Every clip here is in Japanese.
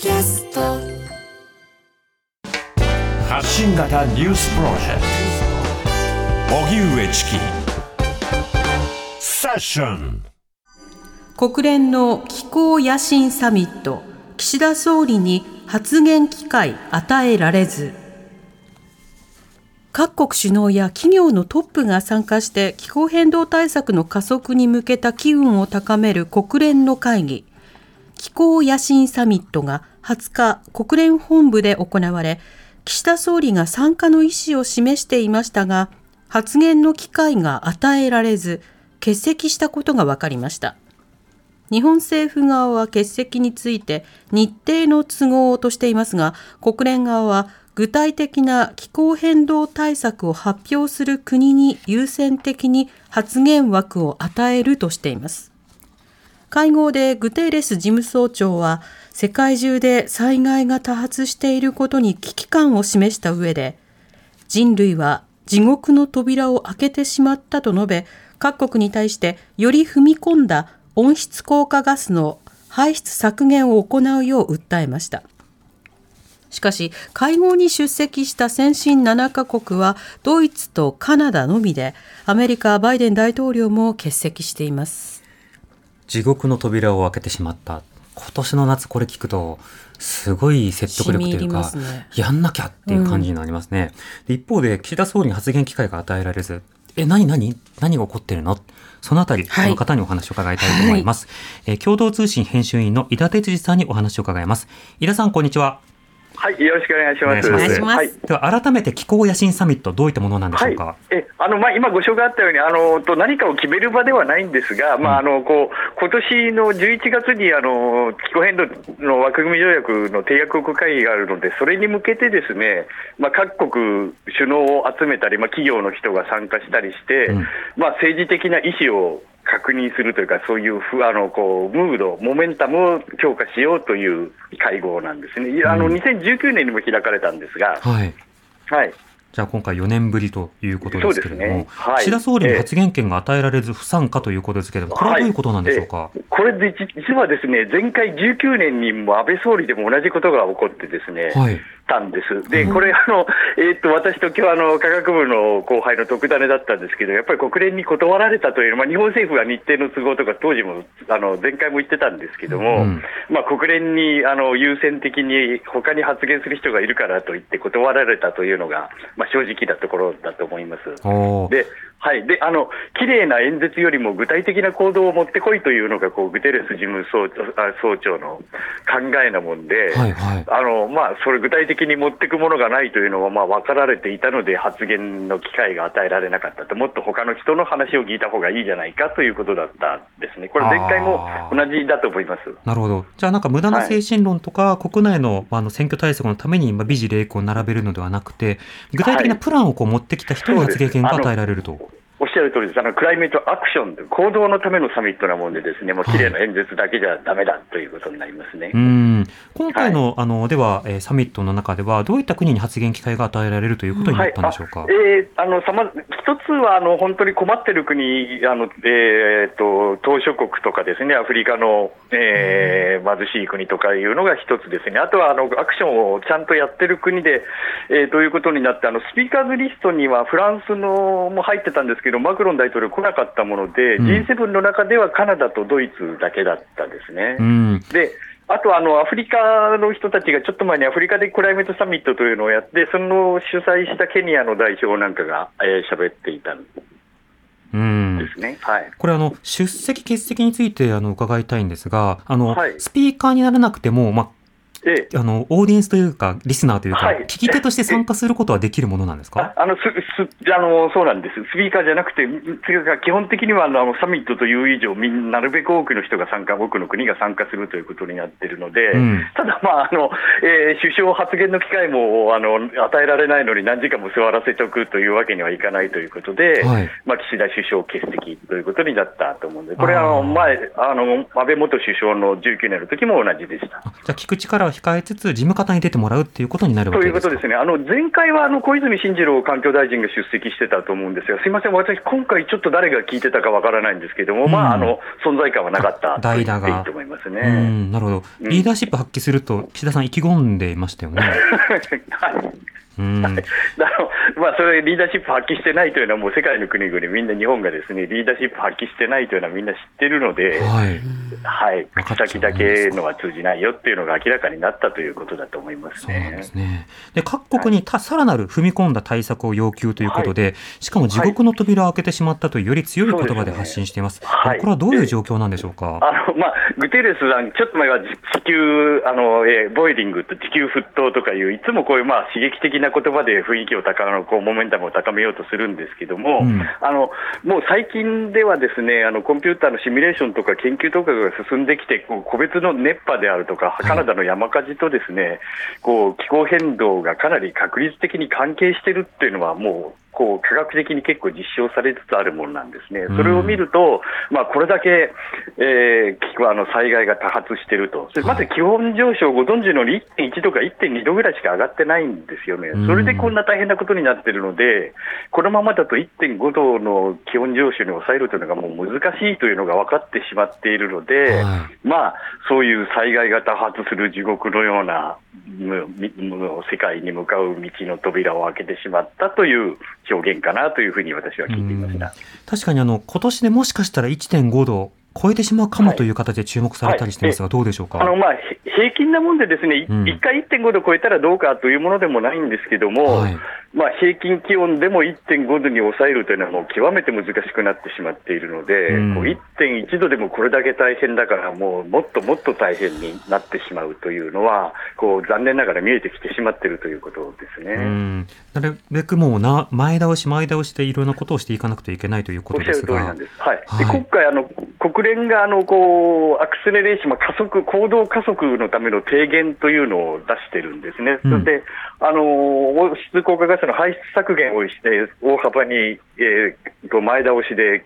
キャスト。発信型ニュースプロジェクト。荻上チキ。セッション。国連の気候野心サミット。岸田総理に発言機会与えられず。各国首脳や企業のトップが参加して気候変動対策の加速に向けた機運を高める国連の会議気候野心サミットが20日国連本部で行われ岸田総理が参加の意思を示していましたが発言の機会が与えられず欠席したことが分かりました。日本政府側は欠席について日程の都合としていますが国連側は具体的な気候変動対策を発表する国に優先的に発言枠を与えるとしています。会合でグテーレス事務総長は世界中で災害が多発していることに危機感を示した上で人類は地獄の扉を開けてしまったと述べ各国に対してより踏み込んだ温室効果ガスの排出削減を行うよう訴えました。しかし会合に出席した先進7カ国はドイツとカナダのみでアメリカバイデン大統領も欠席しています。地獄の扉を開けてしまった。今年の夏これ聞くとすごい説得力というか、ね、やんなきゃっていう感じになりますね、うん、一方で岸田総理に発言機会が与えられずえ何何何が起こってるの？そのあたり、はい、この方にお話を伺いたいと思います、はい、えー、共同通信編集員の井田哲司さんにお話を伺います。井田さんこんにちははい、よろしくお願いします。お願いします。はい、では改めて気候野心サミットどういったものなんでしょうか？はい、え、あのまあ今ご紹介あったようにあのと何かを決める場ではないんですが、うん、まああのこう今年の11月にあの気候変動の枠組み条約の締約国会議があるので、それに向けてですね、まあ各国首脳を集めたり、まあ企業の人が参加したりして、うん、まあ政治的な意思を確認するというか、そういうあのこうムード、モメンタムを強化しようという会合なんですね、あの2019年にも開かれたんですが、はい、はい、じゃあ今回4年ぶりということですけれども、ね。はい、岸田総理に発言権が与えられず不参加ということですけれども、これはどういうことなんでしょうか、はい、これで実はですね、前回19年にも安倍総理でも同じことが起こってですね、はいたんです。で、これ、あの、えー、っと、私と今日あの、科学部の後輩の特ダネだったんですけど、やっぱり国連に断られたというまあ、日本政府は日程の都合とか、当時も、あの、前回も言ってたんですけども、うん、まあ、国連に、あの、優先的に他に発言する人がいるからと言って断られたというのが、まあ、正直なところだと思います。で、はい、であの綺麗な演説よりも具体的な行動を持ってこいというのがこうグテレス事務総総長の考えなもんで、はいはい、あのまあ、それ具体的に持っていくものがないというのはまあ分かられていたので発言の機会が与えられなかったと、もっと他の人の話を聞いた方がいいじゃないかということだったですね、これ、前回も同じだと思います。なるほど、じゃあ、なんか無駄な精神論とか、はい、国内のあの選挙対策のために美辞麗句を並べるのではなくて、具体的なプランをこう持ってきた人に発言権が与えられると。おっ我しゃる通りです、あのクライメートアクション、行動のためのサミットなもんで、ですねもう綺麗な演説だけじゃだめだということになりますね、うん。今回の,、あのでは、えー、サミットの中では、どういった国に発言機会が与えられるということになったんでしょうか、はい、えー、あのさま一つはあの本当に困ってる国、あのえーと、島諸国とかですね、アフリカの、えー、貧しい国とかいうのが一つですね、あとはあのアクションをちゃんとやってる国で、えー、ということになって、あのスピーカーズリストにはフランスのも入ってたんですけど、マクロン大統領来なかったもので、うん、G7 の中ではカナダとドイツだけだったですね。うん、であとあのアフリカの人たちがちょっと前にアフリカでクライメートサミットというのをやって、その主催したケニアの代表なんかが喋、えー、っていたん。ですね、はい、これあの、出席、欠席についてあの伺いたいんですが、あの、はい、スピーカーにならなくても、まあ、ええ、あのオーディエンスというか、リスナーというか、はい、聞き手として参加することはできるものなんですか？あのすすあのそうなんです、スピーカーじゃなくて、基本的にはあのサミットという以上、みなるべく多くの人が参加、多くの国が参加するということになっているので、うん、ただ、まああのえー、首相発言の機会もあの与えられないのに、何時間も座らせておくというわけにはいかないということで、はい、まあ、岸田首相欠席ということになったと思うんで、これはあの前あの、安倍元首相の19年の時も同じでした。じゃ聞く力を控えつつ、事務方に出てもらうっていうことになるわけですということですね、あの前回はあの小泉進次郎環境大臣が出席してたと思うんですが、すみません、私、今回ちょっと誰が聞いてたかわからないんですけれども、うん、まあ、あの存在感はなかったと言っていいと思いますね。なるほど、リーダーシップ発揮すると、岸田さん、意気込んでいましたよね。はいうん、まあ、それ、リーダーシップ発揮してないというのは、もう世界の国々、みんな日本がですねリーダーシップ発揮してないというのはみんな知ってるので、はい、はい、口先だけのは通じないよっていうのが明らかになったということだと思いますね。そうですね。で各国にた、さらなる踏み込んだ対策を要求ということで、はい、しかも地獄の扉を開けてしまったという、より強い言葉で発信しています。はい、これはどういう状況なんでしょうか？あのまあ、グテーレスさん、ちょっと前は地球あの、えー、ボイリングと地球沸騰とかいう、いつもこういう、まあ、刺激的な言葉で雰囲気を高めこうモメンタムを高めようとするんですけども、うん、あのもう最近ではですねあのコンピューターのシミュレーションとか研究とかが進んできて、こう個別の熱波であるとか、カナダの山火事とですね、こう気候変動がかなり確率的に関係しているっていうのは、もうこう科学的に結構実証されつつあるものなんですね、それを見ると、まあ、これだけ、えー、あの災害が多発してい。ると、まず気温上昇、ご存知のように1.1度か1.2度ぐらいしか上がってないんですよね、それでこんな大変なことになっているので、このままだと1.5度の気温上昇に抑えるというのがもう難しいというのが分かってしまっているので、まあ、そういう災害が多発する地獄のような世界に向かう道の扉を開けてしまったという表現かなというふうに私は聞いていました。確かにあの今年でもしかしたら1.5度超えてしまうかもという形で注目されたりしてますが、どうでしょうか、あのまあ、平均なもんで、ですね、うん、1回1.5度超えたらどうかというものでもないんですけども、はい、まあ、平均気温でも1.5度に抑えるというのは、もう極めて難しくなってしまっているので、うん、もう1.1度でもこれだけ大変だから、もうもっともっと大変になってしまうというのは、こう残念ながら見えてきてしまっているということですね。うん、なるべくもうな前倒し、前倒しでいろんなことをしていかなくてはいけないということですが。はい、で今回あの、国連があのこうアクセレレーション、加速、行動加速のための提言というのを出してるんですね。そしてあの温室効果ガスの排出削減をして大幅に、えー、前倒しで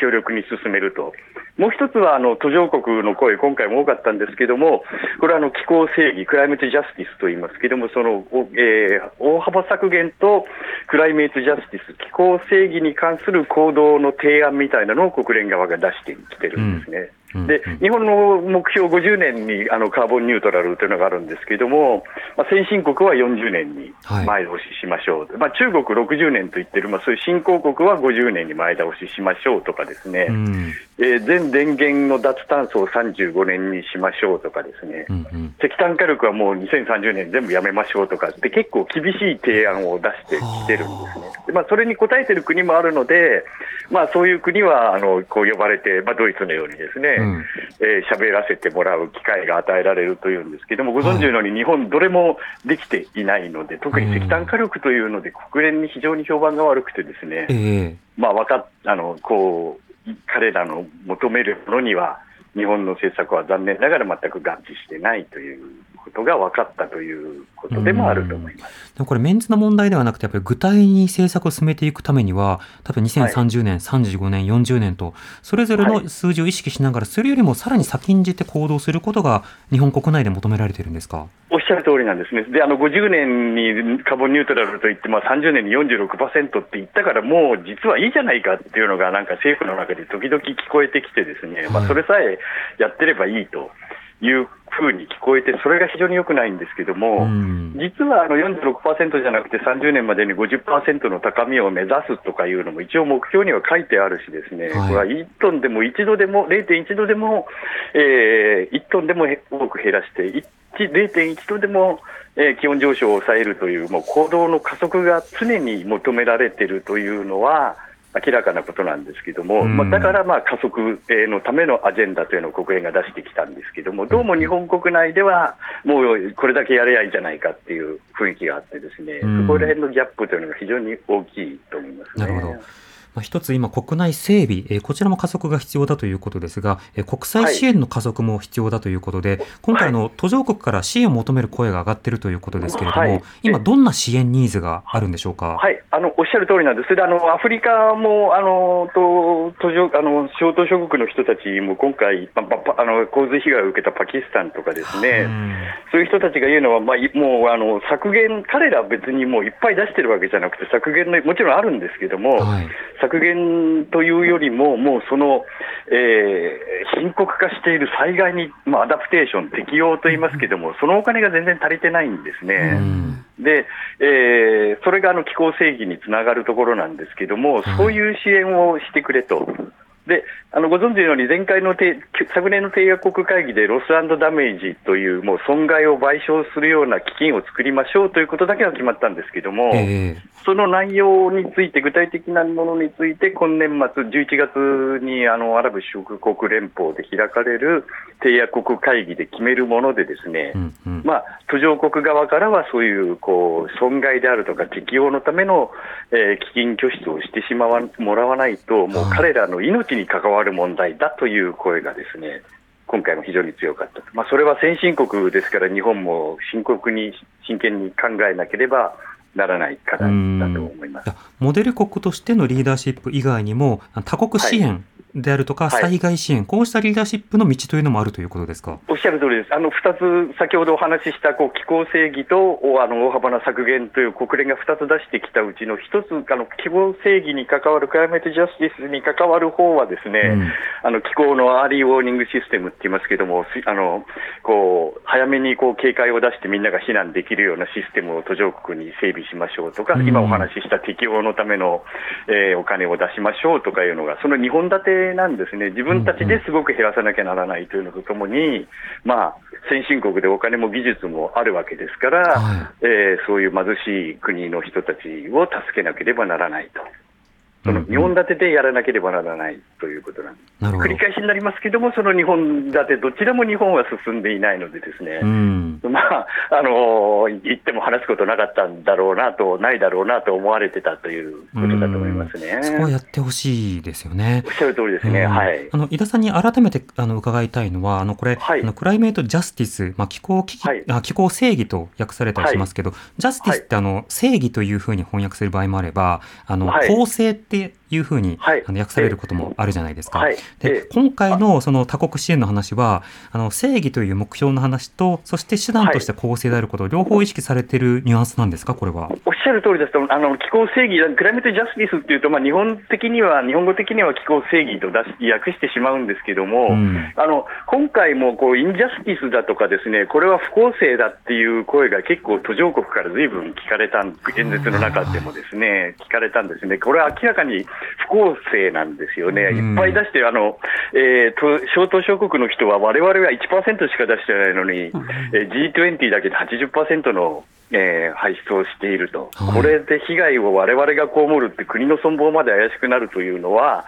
強力に進めると。もう一つはあの途上国の声、今回も多かったんですけども、これはあの気候正義、クライメートジャスティスと言いますけども、その、えー、大幅削減とクライメートジャスティス、気候正義に関する行動の提案みたいなのを国連側が出してきてるんですね。うんで日本の目標50年にあのカーボンニュートラルというのがあるんですけれども、まあ、先進国は40年に前倒ししましょう、はい、まあ、中国60年と言ってる、まあ、そういう新興国は50年に前倒ししましょうとかですね、うん、えー、全電源の脱炭素を35年にしましょうとかですね、うんうん、石炭火力はもう2030年全部やめましょうとかって結構厳しい提案を出してきてるんですね。でまあ、それに応えてる国もあるので、まあ、そういう国はあのこう呼ばれて、まあ、ドイツのようにですね、うん、えー、喋らせてもらう機会が与えられるというんですけども、ご存知のように日本、どれもできていないので、特に石炭火力というので、国連に非常に評判が悪くてですね、えー、まあ、わかあのこう彼らの求めるものには、日本の政策は残念ながら全く合致してないということが分かったということでもあると思います。でもこれメンツの問題ではなくて、やっぱり具体に政策を進めていくためには、多分2030年、はい、35年、40年と、それぞれの数字を意識しながら、それよりもさらに先んじて行動することが、日本国内で求められているんですか？おっしゃる通りなんですね。で、あの50年にカーボンニュートラルといって、まあ、30年に46%って言ったから、もう実はいいじゃないかっていうのが、なんか政府の中で時々聞こえてきてですね、まあ、それさえやってればいいと。いうふうに聞こえて、それが非常に良くないんですけども、実はあの46%じゃなくて、30年までに50%の高みを目指すとかいうのも、一応、目標には書いてあるし、ですね、はい、これは1トンでも1度でも、0.1度でも、えー、1トンでも多く減らして、0.1度でも、えー、気温上昇を抑えるという、もう行動の加速が常に求められているというのは、明らかなことなんですけども、まあ、だからまあ加速のためのアジェンダというのを国連が出してきたんですけども、どうも日本国内では、もうこれだけやれやいいじゃないかっていう雰囲気があって、ですね、そこら辺のギャップというのが非常に大きいと思いますね。まあ、一つ今、国内整備、えー、こちらも加速が必要だということですが、えー、国際支援の加速も必要だということで、はい、今回の途上国から支援を求める声が上がっているということですけれども、はい、今、どんな支援ニーズがあるんでしょうか？はい、あのおっしゃる通りなんです。であのアフリカもあのと途上あの小島諸国の人たちも今回、まあ、あの洪水被害を受けたパキスタンとかですね、そういう人たちが言うのは、まあ、もうあの削減、彼らは別にもういっぱい出してるわけじゃなくて、削減の、もちろんあるんですけども、はい、削減というよりも、もうその、えー、深刻化している災害に、まあ、アダプテーション、適用と言いますけども、そのお金が全然足りてないんですね。で、えー、それがあの気候正義につながるところなんですけども、そういう支援をしてくれと。であのご存知のように、前回の昨年の締約国会議でロスダメージというもう損害を賠償するような基金を作りましょうということだけは決まったんですけども、えー、その内容について、具体的なものについて、今年末、11月にあのアラブ首長国連邦で開かれる締約国会議で決めるもので、ですね、うんうん、まあ、途上国側からはそういうこう損害であるとか、適用のための、えー、基金拠出をしてしまわもらわないと、もう彼らの命に関わる問題だという声がですね、今回も非常に強かったまあ、それは先進国ですから、日本も深刻に、真剣に考えなければならない課題だと思います。モデル国としてのリーダーシップ以外にも、他国支援であるとか、災害支援、はい、こうしたリーダーシップの道というのもあるということですか？おっしゃる通りです、あの2つ、先ほどお話ししたこう気候正義とあの大幅な削減という国連が2つ出してきたうちの1つ、あの気候正義に関わる、 climate justice に関わる方は、ですね、うん、あの気候の early warning system って言いますけども、あのこう早めにこう警戒を出して、みんなが避難できるようなシステムを途上国に整備しましょうとか、うん、今お話しした適用のための、えー、お金を出しましょうとかいうのが、その2本立てなんですね。自分たちですごく減らさなきゃならないというのとともに、まあ、先進国でお金も技術もあるわけですから、はい、えー、そういう貧しい国の人たちを助けなければならないと。その2本立てでやらなければならないということなんです。繰り返しになりますけども、その2本立て、どちらも日本は進んでいないので、ですね、うん、まあ、あの言っても話すことなかったんだろうなと、ないだろうなと思われてたということだと思いますね。そこはやってほしいですよね。おっしゃる通りですね。はい。あの井田さんに改めてあの伺いたいのは、あのこれ、はい、あのクライメートジャスティス、まあ気候危機、はい、あ気候正義と訳されたりしますけど、はい、ジャスティスってあの正義というふうに翻訳する場合もあれば、あの公正って See you. いうふうに、はい、あの訳されることもあるじゃないですか。はい、で今回のその多国支援の話はあの正義という目標の話とそして手段として公正であること、両方意識されているニュアンスなんですか？これは。おっしゃる通りです。とあの気候正義クライメートジャスティスっていうと、まあ、日本的には日本語的には気候正義と出し訳してしまうんですけども、うん、あの今回もこうインジャスティスだとかですねこれは不公正だっていう声が結構途上国からずいぶん聞かれた演説の中でもですね聞かれたんですね。これは明らかに不公正なんですよね、いっぱい出して、あのえー、と小東諸国の人は、われわれは1%しか出してないのに、えー、G20 だけで80%のえー、排出をしていると、はい、これで被害をわれわれが被るって国の存亡まで怪しくなるというのは、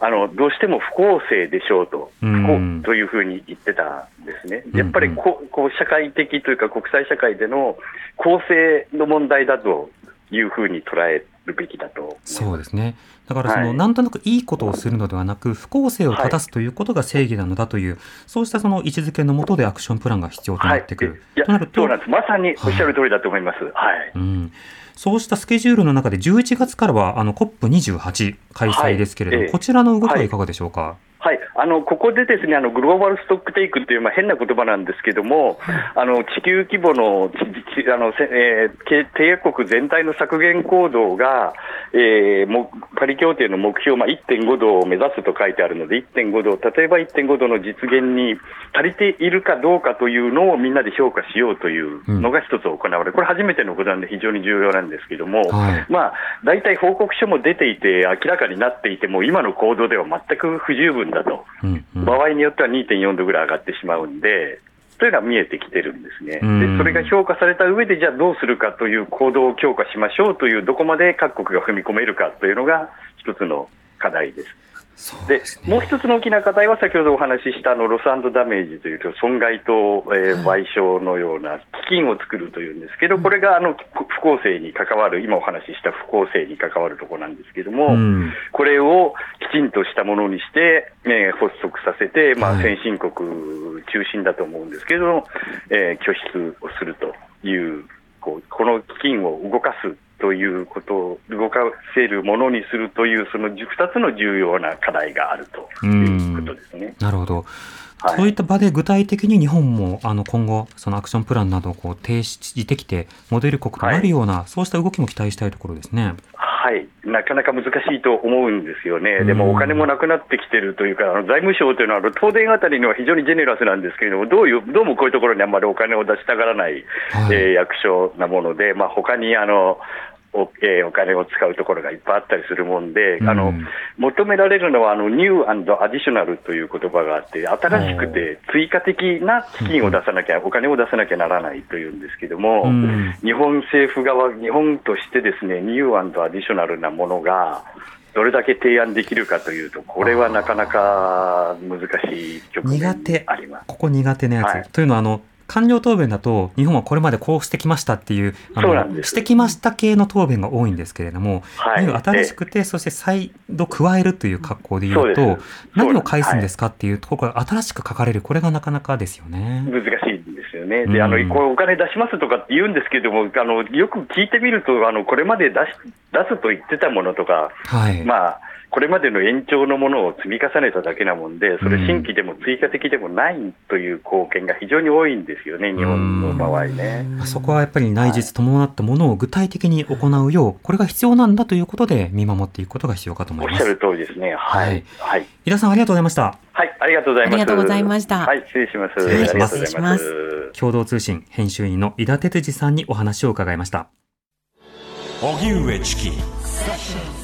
あのどうしても不公正でしょうと、不公というふうに言ってたんですね、やっぱりここう社会的というか、国際社会での公正の問題だというふうに捉えるべきだとそうですね。だからその、はい、なんとなくいいことをするのではなく、不公正を正すということが正義なのだという、はい、そうしたその位置づけのもとでアクションプランが必要となってくる。はい、となると。まさにおっしゃる通りだと思います。はい。うん、そうしたスケジュールの中で11月からはあの COP28 開催ですけれども、はい、こちらの動きはいかがでしょうか？はい、あのここでですねあのグローバルストックテイクっていう、まあ、変な言葉なんですけども、あの地球規模のあの、えー、締約国全体の削減行動が、えー、もパリ協定の目標、まあ、1.5度を目指すと書いてあるので、1.5度、例えば1.5度の実現に足りているかどうかというのをみんなで評価しようというのが一つ行われる、これ、初めてのことなんで非常に重要なんですけども、はい、まあ、大体報告書も出ていて、明らかになっていても、今の行動では全く不十分だと、うんうん、場合によっては2.4度ぐらい上がってしまうんで、というのが見えてきてるんですね、でそれが評価された上で、じゃあどうするかという行動を強化しましょうという、どこまで各国が踏み込めるかというのが、一つの課題です。で、ね、もう一つの大きな課題は、先ほどお話ししたあのロスダメージというと、損害と、えー、賠償のような基金を作るというんですけど、これがあの不公正に関わる、今お話しした不公正に関わるところなんですけども、うん、これをきちんとしたものにして、えー、発足させて、まあ、先進国中心だと思うんですけど、えー、拠出をするというこう、この基金を動かすということを動かせるものにするという、その2つの重要な課題があるということですね。なるほど。はい、そういった場で具体的に日本もあの今後、そのアクションプランなどをこう提示できて、モデル国となるような、はい、そうした動きも期待したいところですね。はい、なかなか難しいと思うんですよね、でもお金もなくなってきてるというか、あの財務省というのは、東電あたりには非常にジェネラスなんですけれども、どういうどうもこういうところにあんまりお金を出したがらない、はい、えー、役所なもので、まあ他にあのお,、えー、お金を使うところがいっぱいあったりするもんで、うん、あの求められるのはあのニューアンドアディショナルという言葉があって、新しくて追加的な資金を出さなきゃ、お金を出さなきゃならないというんですけども、うん、日本政府側、日本としてですね、ニューアンドアディショナルなものが、どれだけ提案できるかというと、これはなかなか難しい局面あります。ここ苦手なやつ。はい、というのはあの官僚答弁だと、日本はこれまでこうしてきましたっていう、あのしてきました系の答弁が多いんですけれども、はい、新しくて、そして再度加えるという格好で言うと、何を返すんですかっていうところが新しく書かれる、これがなかなかですよね。難しいんですよね。で、あの、これお金出しますとかって言うんですけれども、あの、よく聞いてみると、あの、これまで出し、出すと言ってたものとか、はい、まあ、これまでの延長のものを積み重ねただけなもんで、それ新規でも追加的でもないという貢献が非常に多いんですよね、日本の場合ね。そこはやっぱり内実伴ったものを具体的に行うよう、これが必要なんだということで見守っていくことが必要かと思います。おっしゃる通りですね。はい。はい。井田さんありがとうございました。はい、ありがとうございます。ありがとうございました。はい、失礼します。失礼します。します共同通信編集員の井田哲司さんにお話を伺いました。荻上チキ。